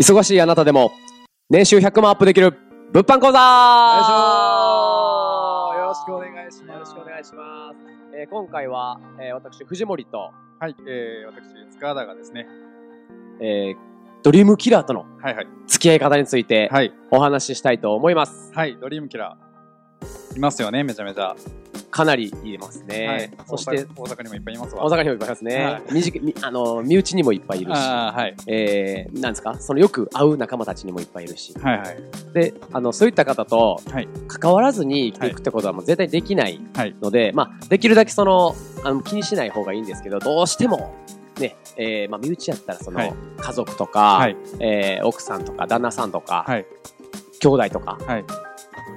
忙しいあなたでも、年収100万アップできる、物販講座よろしくお願いします。よろしくお願いします。えー今回は、えー私、藤森と、はい、えー、私、塚田がですね。えードリームキラーとのはいはい。付き合い方についてはい。お話ししたいと思います。はい、ドリームキラー。いますよね、めちゃめちゃ。かなりいますね。はい。そして、大阪にもいっぱいいますわ。大阪にもいっぱいいますね。はい身あの身内にもいっぱいいるし、はい。えー、なんですか？そのよく会う仲間たちにもいっぱいいるし。はいはい。で、あの、そういった方とはい、関わらずに生きていくってことはもう絶対できないはい。ので、まあ、できるだけその、あの、気にしない方がいいんですけど、どうしても、ね、えー、まあ、身内やったらその、はい家族とか、はい。えー、奥さんとか、旦那さんとか、はい。兄弟とかはい。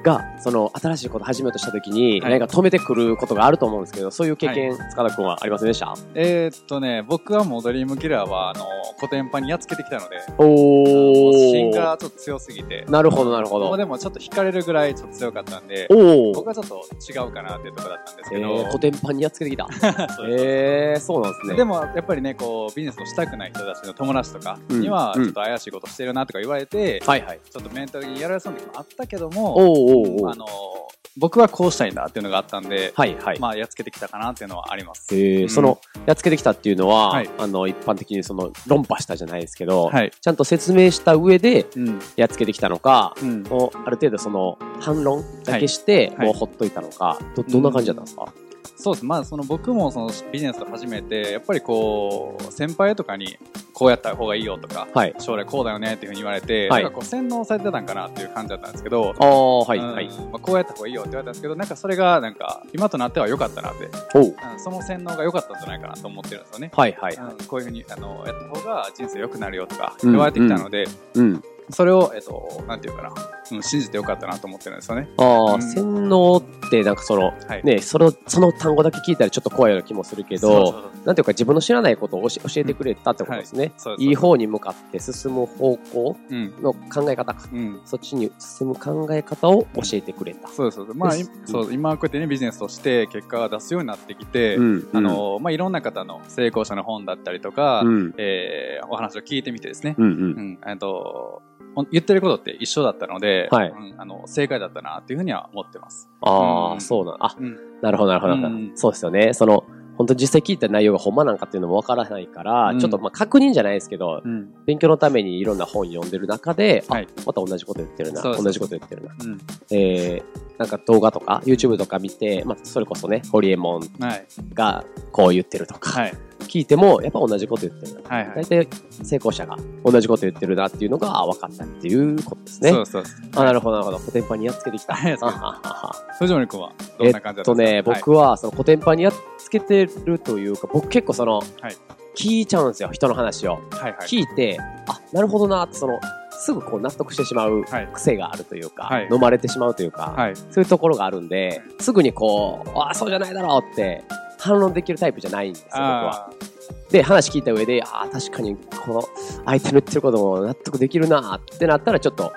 が、その、新しいこと始めようとした時に、はい。何か止めてくることがあると思うんですけど、そういう経験、塚田君はありませんでした？えー、っとね、僕はもうドリームキラーは、あの、コテンパンにやっつけてきたので、お芯がちょっと強すぎて、なるほど、なるほど。でもちょっと惹かれるぐらいちょっと強かったんで、僕はちょっと違うかなっていうところだったんですえけど、ー、コテンパンにやっつけてきた。えー、そうなんですね。でもやっぱりねこうビジネスをしたくない人たちの友達とかにはうん。ちょっと怪しいことしてるなとか言われて、はいはい。ちょっとメンタル的にやられそうな時もあったけどもおーおーおーあの僕はこうしたいんだっていうのがあったんで、はいはい。まあやっつけてきたかなっていうのはあります。えーうんその、やっつけてきたっていうのは、はいあの、一般的にその、論破したじゃないですけど、はい。ちゃんと説明した上で、うん。やっつけてきたのか、うん。もう、ある程度その、反論だけして、はいもうほっといたのか、ど、どんな感じだったんですか、そうです。まあその僕もそのビジネスを始めて、やっぱりこう、先輩とかにこうやった方がいいよとか、はい。将来こうだよねっていうふうに言われて、はいなんかこう洗脳されてたんかなっていう感じだったんですけど、はい、うんはい。まあ、こうやった方がいいよって言われたんですけど、なんかそれがなんか今となっては良かったなっておううんその洗脳が良かったんじゃないかなと思ってるんですよね。はい、はい。うんこういうふうにあのやった方が人生良くなるよとかうん言われてきたので、うん。それを、えっと、なんていうかな、うん、信じて良かったなと思ってるんですよね。ああ、うん洗脳って、なんかその、はい。ね、その、その単語だけ聞いたらちょっと怖いような気もするけど、そうそうなんていうか自分の知らないことを教えてくれたってことですね。いい方に向かって進む方向うん。の考え方か。うん。そっちに進む考え方を教えてくれた。そう。そうまあ、そう、今こうやってね、ビジネスとして結果が出すようになってきて、んあ、の、まあ、いろんな方の成功者の本だったりとか、うん。えーお話を聞いてみてですね、うんう。うんん、えっと、言ってることって一緒だったので、はいうんあの、正解だったなっていうふうには思ってます。ああ、うんそうなん。あ、うん。なるほど、なるほど。うんそうですよね。その、本当に実際聞いた内容がほんまなんかっていうのもわからないから、うんちょっとまあ確認じゃないですけど、うん。勉強のためにいろんな本読んでる中で、はいあ、また同じこと言ってるな、同じこと言ってるな。うん。えー、なんか動画とか YouTube とか見て、まあ、それこそね、ホリエモンはい。がこう言ってるとか、はい。聞いても、やっぱ同じこと言ってるな。はい。はい。大体成功者が同じこと言ってるなっていうのが分かったっていうことですね。そうそうそう。あ、なるほど、なるほど。コテンパンにやっつけてきた。はいやっつけてきたあははは藤森君はどんえな感じだっとね、ったんですか？僕はそのコテンパンにやっつけてるというか、僕結構その、はい聞いちゃうんですよ、人の話を。はい。はいはい。聞いて、あ、なるほどなって、その、すぐこう納得してしまうはい癖があるというか、はい飲まれてしまうというか、はい。そういうところがあるんで、すぐにこう、あ、そうじゃないだろうって反論できるタイプじゃないんですよ、僕は。あで、話聞いた上で、ああ、確かにこの相手の言ってることも納得できるなってなったら、ちょっと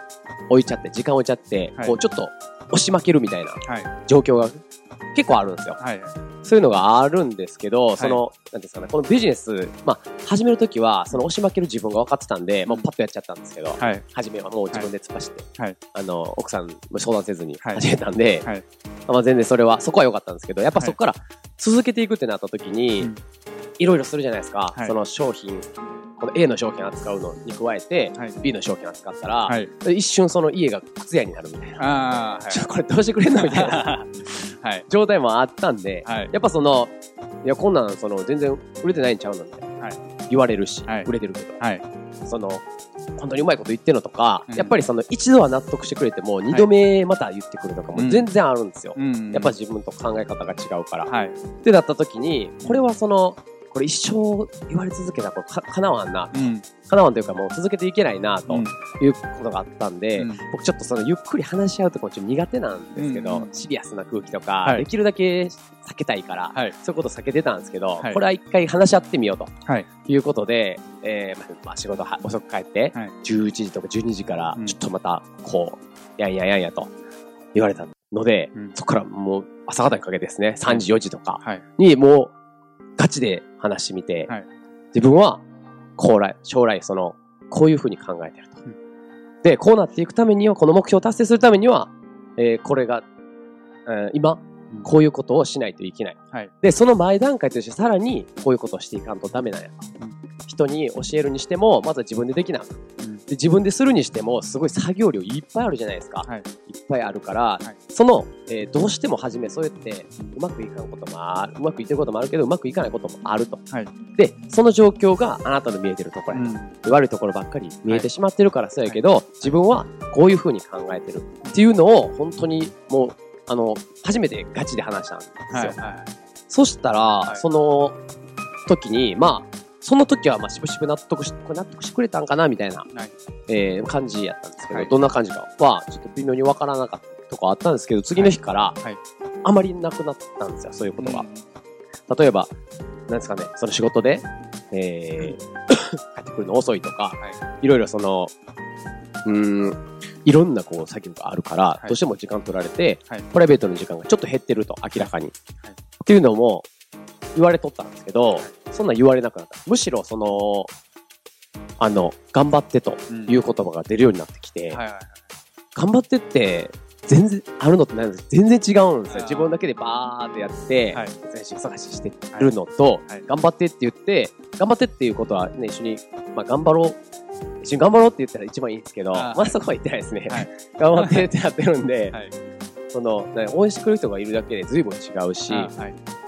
置いちゃって、時間置いちゃって、はいこうちょっと押し負けるみたいな。状況が結構あるんですよ。はい。そういうのがあるんですけど、いその、なんですかね、このビジネス、まあ、始めるときは、その押し負ける自分が分かってたんで、もうパッとやっちゃったんですけど、はい。初めはもう自分で突っ走って、はいあの、奥さんも相談せずにはい始めたんで、はいまあ全然それは、そこは良かったんですけど、やっぱそこから続けていくってなった時に、うんいろいろするじゃないですか。はいその商品、この A の商品扱うのに加えて、はい。B の商品扱ったら、はい。一瞬その家が靴屋になるみたいな。ああ、はい ちょっとこれどうしてくれんのみたいな はい。状態もあったんで、はい。やっぱその、いや、こんなん、その、全然売れてないんちゃうのみたいな。はい言われるし、はい売れてるけど、はい。その、本当にうまいこと言ってるのとか、うんやっぱりその、一度は納得してくれても、二度目また言ってくるとかも全然あるんですよ。うんやっぱ自分と考え方が違うから。はい。ってなった時に、これはその、これ一生言われ続けたらこれかかなわんな、うん。かなわんというかもう続けていけないな、とうんいうことがあったんで、うん僕ちょっとそのゆっくり話し合うとこちょっと苦手なんですけど、うんうんシリアスな空気とか、はいできるだけ避けたいから、はい。そういうこと避けてたんですけど、はいこれは一回話し合ってみようとはい。いうことで、えーまあまあ仕事は遅く帰って、はい11時とか12時からうんちょっとまたこう、やんややんやと言われたので、うんそこからもう朝方にかけてですね、3時4時とかはい。にもうガチで話してみて、はい自分は将来、将来そのこういうふうに考えてると。うんで、こうなっていくためには、この目標を達成するためには、えーこれが、えー今、こういうことをしないといけない。はいで、その前段階としてさらにこういうことをしていかんとダメなんやと。うん人に教えるにしても、まずは自分でできなあかんうんで自分でするにしても、すごい作業量いっぱいあるじゃないですか。はい。いっぱいあるから、い。その、えーどうしても初めそうやってうまくいかんこともある、うまくいってることもあるけど、うまくいかないこともあると。はい。で、その状況があなたの見えてるところや。と、うん。悪いところばっかり見えてしまってるからそうやけど、自分はこういう風に考えてるっていうのを本当にもう、あの、初めてガチで話したんですよ。そしたら、い。その時に、まあ、その時は、まあ、しぶしぶ納得し、これ納得してくれたんかなみたいな、はい。えー感じやったんですけど、はい。どんな感じかは、ちょっと微妙にわからなかったとこあったんですけど、次の日から、はい。あまりなくなったんですよ、そういうことが。うん例えば、なんですかね、その仕事で、えー 帰ってくるの遅いとか、はい。ろいろその、うーん、いろんなこう作業があるから、い。どうしても時間取られて、はい。プライベートの時間がちょっと減ってると、明らかに。はい。っていうのも言われとったんですけど、はい。そんなん言われなくなった。むしろその、あの、頑張ってという言葉が出るようになってきて、はいはいはい。頑張ってって、全然、あるのってないんです全然違うんですよ。自分だけでバーってやって、はい。全身探ししてるのと、はい。頑張ってって言って、頑張ってっていうことはね、一緒に、まあ頑張ろう、一緒に頑張ろうって言ったら一番いいんですけど、まあそこは言ってないですね。はい。頑張ってってやってるんで、はい。その、ね応援してくれる人がいるだけで随分違うし、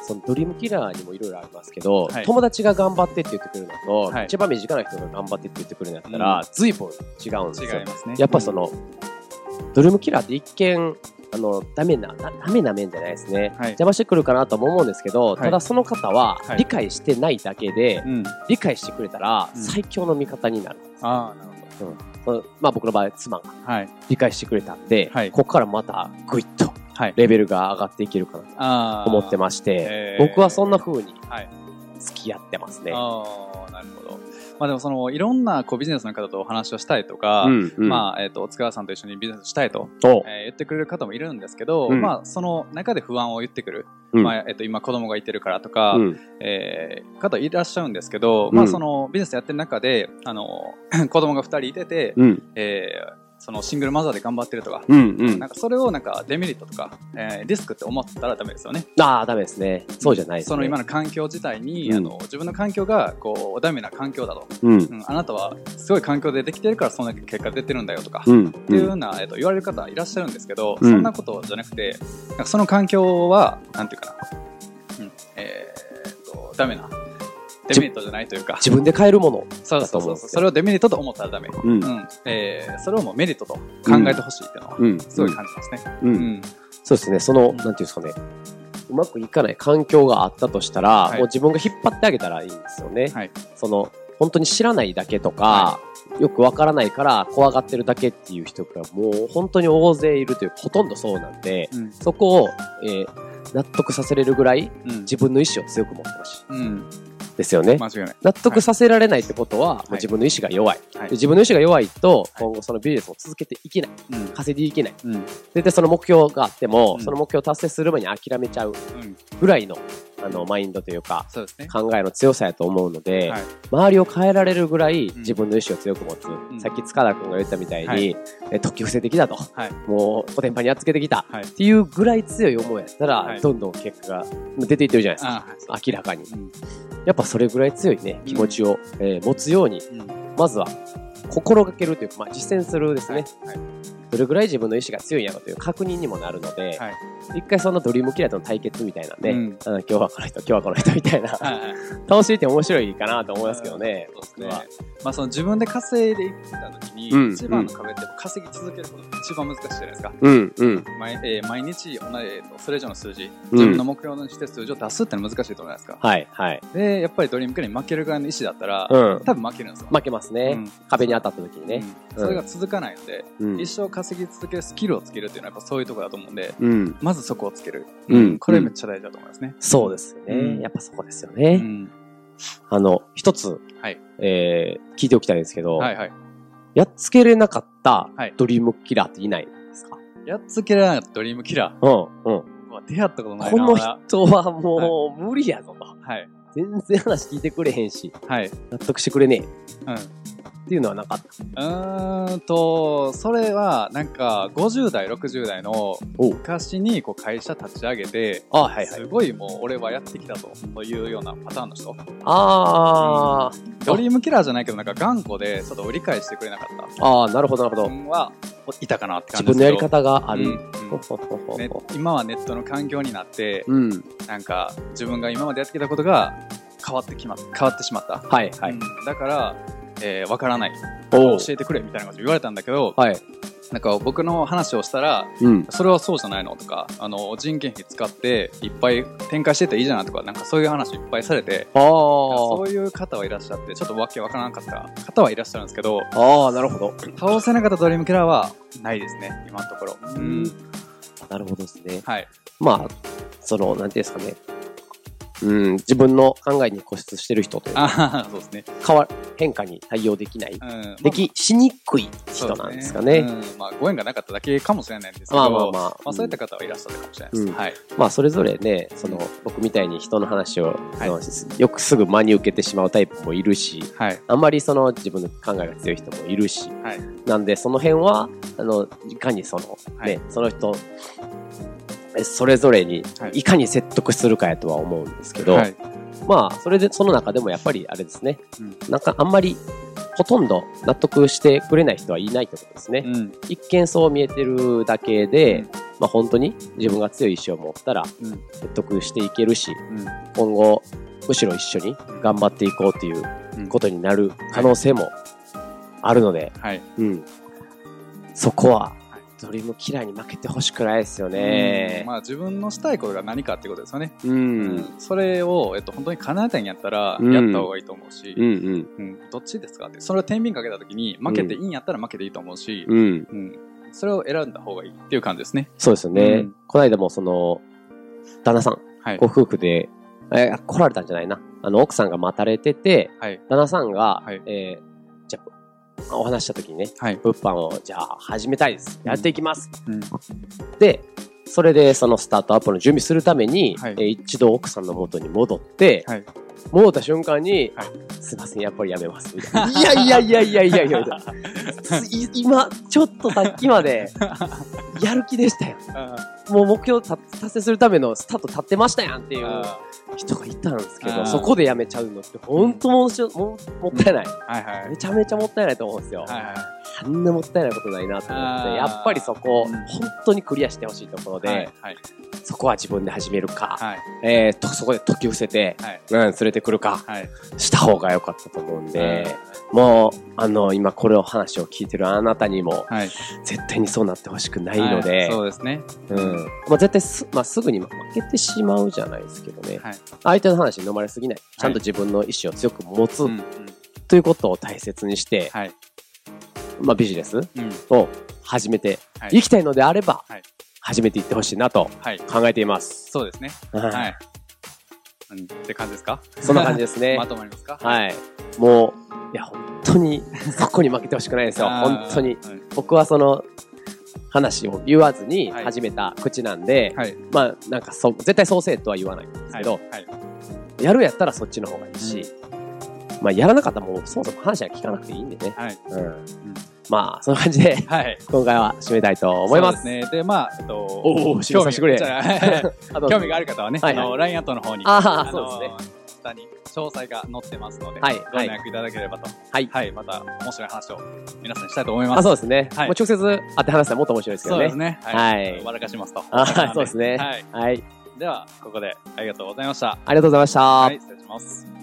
そのドリームキラーにもいろいろありますけど、はい。友達が頑張ってって言ってくれるのと、はい。一番身近な人が頑張ってって言ってくれるんだったら、随分違うんですよ。違い。ますね。やっぱその、ドリームキラーって一見、あの、ダメな、なダメな面じゃないですね。はい。邪魔してくるかなとも思うんですけど、い。ただその方ははい。理解してないだけで、うん。理解してくれたらうん。最強の味方になる。ああなるほそのまあ僕の場合、妻がどはい。理解してくれたんで、はい。ここからまたグイッとはいレベルが上がっていけるかなあと思ってままして、僕はそんな風にはい。付き合ってますね。ああなるほど。まあでもそのいろんなこうビジネスの方とお話をしたいとか、うんうん。まあ、えっ、と、塚川さんと一緒にビジネスしたいと、お。えー言ってくれる方もいるんですけど、うん。まあ、その中で不安を言ってくる。うん。まあ、えっ、と、今子供がいてるからとか、うん。えー方いらっしゃるんですけど、うん。まあ、そのビジネスやってる中で、あの、子供が二人いてて、うん。えーそのシングルマザーで頑張ってるとか、うんうんなんかそれをなんかデメリットとか、えーリスクって思ったらダメですよね。ああ、ダメですね。そうじゃないですね。その今の環境自体に、うんあの自分の環境がこうダメな環境だと、うん。うん、あなたはすごい環境でできてるからそんな結果出てるんだよとか、うん。っていうような、えっと、言われる方いらっしゃるんですけど、うんそんなことじゃなくて、なんかその環境は、なんていうかな、うん、えーっと、ダメな、デメリットじゃないというか、自分で変えるもの。そうそうそうそれをデメリットと思ったらダメ。うんうん。えー、それをもうメリットと考えてほしいっていうのは、うん。すごい感じますね。う。うんん。そうですね。その、なんていうんですかね。うまくいかない環境があったとしたら、はいもう自分が引っ張ってあげたらいいんですよね。はい。その、本当に知らないだけとか、はよくわからないから怖がってるだけっていう人がもう本当に大勢いるというか、ほとんどそうなんで、うん。そこを、えー納得させれるぐらいうん。自分の意思を強く持ってほしい。うん。ですよね。納得させられないってことは、もう自分の意思が弱い。はいで。自分の意思が弱いと、はい今後そのビジネスを続けていけない。うん。稼いでいけない。うん。絶対その目標があっても、うんその目標を達成する前に諦めちゃううん。ぐらいの、あの、マインドというか、そうね。考えの強さやと思うので、はい周りを変えられるぐらいん自分の意志を強く持つ。んさっき塚田君が言ったみたいに、はいえ特級伏せ的だと。はい。もう、コテンパンにやっつけてきた。はいっていうぐらい強い思いやったら、はいどんどん結果が出ていってるじゃないですか。明らかに。うん。やっぱそれぐらい強いね、気持ちを、えー持つように、うん。まずは、心がけるというか、まあ、実践するですね。はい。どれぐらい自分の意志が強いんやろという確認にもなるので、はい一回そのドリームキラーとの対決みたいなんで、うんあの今日はこの人、今日はこの人みたいな、はいはい。楽しいって面白いかなと思いますけどね。そうですね僕は。まあその自分で稼いでいった時に、うん一番の壁って稼ぎ続けることが一番難しいじゃないですか。うん、うん。毎えー毎日同じ、それ以上の数字、うん自分の目標にして数字を出すって難しいと思いですか？はい、はい。で、やっぱりドリームキラーに負けるぐらいの意思だったら、うん多分負けるんですよ。負けますね。うん壁に当たった時にね。うんそれが続かないので、うん。一生稼ぎ続けるスキルをつけるっていうのはやっぱそういうところだと思うんで、うん。まずそこをつける。うんこれめっちゃ大事だと思いますね。そうですよね。うんやっぱそこですようね。ん。あの、一つ、はいえー、聞いておきたいんですけど、はいはい。やっつけれなかったはいドリームキラーっていないんですか、やっつけられなかったドリームキラうん、うん。ー。うわ出会ったことないな。この人はもう無理やぞと。はい。全然話聞いてくれへんし、はい。納得してくれねうん。っていうのはなかった。うーんと、それは、なんか、50代、60代のお昔にこう会社立ち上げて、あはいはい。すごいもう俺はやってきたとというようなパターンの人。あドリームキラーじゃないけど、なんか頑固でちょっと売り返してくれなかった。あ、ああ、なるほどなるほど。うんは、いたかなって自感じですけど分のやり方がある。うんほほほほねほ今はネットの環境になって、うん。なんか自分が今までやってきたことが変わってきま変わってしまった。はいはい。うんだから、えーわからない。教えてくれみたいなこと言われたんだけど、はい。なんか僕の話をしたら、うん。それはそうじゃないのとか、あの、人件費使っていっぱい展開してっていいじゃないとか、なんかそういう話いっぱいされて、あそういう方はいらっしゃって、ちょっとわけわからなかった方はいらっしゃるんですけど、あ。ああ、なるほど。倒せなかったドリームキラーはないですね、今のところ。うん。なるほどですね。はい。まあ、その、なんていうんですかね。うん、自分の考えに固執してる人というか、あそうですね。変わ、変化に対応できない、うん。でき、しにくい人なんですかね。そうんまあ、ご縁がなかっただけかもしれないんですけど、まあまあまあ。まあ、そういった方はいらっしゃるかもしれないです。うんはい。まあ、それぞれね、その、僕みたいに人の話を、あのよくすぐ真に受けてしまうタイプもいるし、はい。あんまりその自分の考えが強い人もいるし、はい。なんでその辺は、あの、いかにその、はいね、その人、えそれぞれにはいいかに説得するかやとは思うんですけど、はい。まあ、それで、その中でもやっぱりあれですね、うんなんかあんまり、ほとんど納得してくれない人はいないってことですね。うん。一見そう見えてるだけで、うんまあ本当に自分が強い意志を持ったらうん。説得していけるし、うん。今後、むしろ一緒に頑張っていこうっていううんことになる可能性もあるので、はい。うん。そこは、ドリームキラーに負けてほしくないですよねうん。まあ、自分のしたいことが何かっていうことですよね。う。うんそれを、えっと、本当に叶えたいんやったら、うんやった方がいいと思うし、うんうん。うん、どっちですかって。それを天秤かけたときに、負けていいんやったら負けていいと思うし、うん。うん。それを選んだ方がいいっていう感じですね。そうですよね。うんこの間もその、旦那さん、はいご。夫婦で、えー来られたんじゃないな。あの、奥さんが待たれてて、はい。旦那さんが、はいえーお話しした時にね、はい。物販を、じゃあ、始めたいです。やっていきます。うん。で、それで、そのスタートアップの準備するために、はいえー一度奥さんの元に戻って、はい。戻った瞬間に、はいすいません、やっぱりやめます。みたいな。いやいやいやいやいやいやいやつい今、ちょっとさっきまで、やる気でしたよ。もう目標た達成するためのスタート立ってましたやんっていうあ人がいたんですけど、そこでやめちゃうのって本当もしももったいない。ーはいはい。めちゃめちゃもったいないと思うんですよ。はいはい。あんなもったいないことないなと思って、やっぱりそこ、うん本当にクリアしてほしいところで、はい。はい。そこは自分で始めるか、はい。えー、と、そこで解き伏せて、はい。うん、連れてくるか、はい。した方が良かったと思うんで、もう、あの、今これを話を聞いてるあなたにも、はい。絶対にそうなってほしくないので、はいそうですね。うん。まあ、絶対す、まあ、すぐに負けてしまうじゃないですけどね。はい。相手の話に飲まれすぎない。ちゃんと自分の意思を強く持つ、ということを大切にして、はい。まあ、ビジネスうん。を始めてはいいきたいのであれば、はい始めていってほしいなとはい。考えています。そうですね。ははい。うん。って感じですか？そんな感じですね ま。とまりますか？はい。もう、いや、本当に、そこに負けてほしくないですよ。本当に。うん僕はその、話を言わずにはい始めた口なんで、はい。まあ、なんかそう、絶対そうせえとは言わないんですはい。けど、はい。やるやったらそっちの方がいいし、まあ、やらなかったらもうそもそも話は聞かなくていいんでね。はい。うん。まあ、そんな感じで、はい。今回は締めたいと思います。そうですね。で、まあ、えっと、おお締めさせてくれ興味がある方はね、はいはいあの、LINE アットの方に、ああ、のそうですね。下に詳細が載ってますので、はいご連絡いただければと。はいはい。また、面白い話を皆さんにしたいと思いまあ、す。そうですね。はいもう直接会って話したらもっと面白いですよね。そうですね。はい笑かしますと。あそうですねはい。はい。では、ここでありがとうございました。ありがとうございました。はい、失礼します。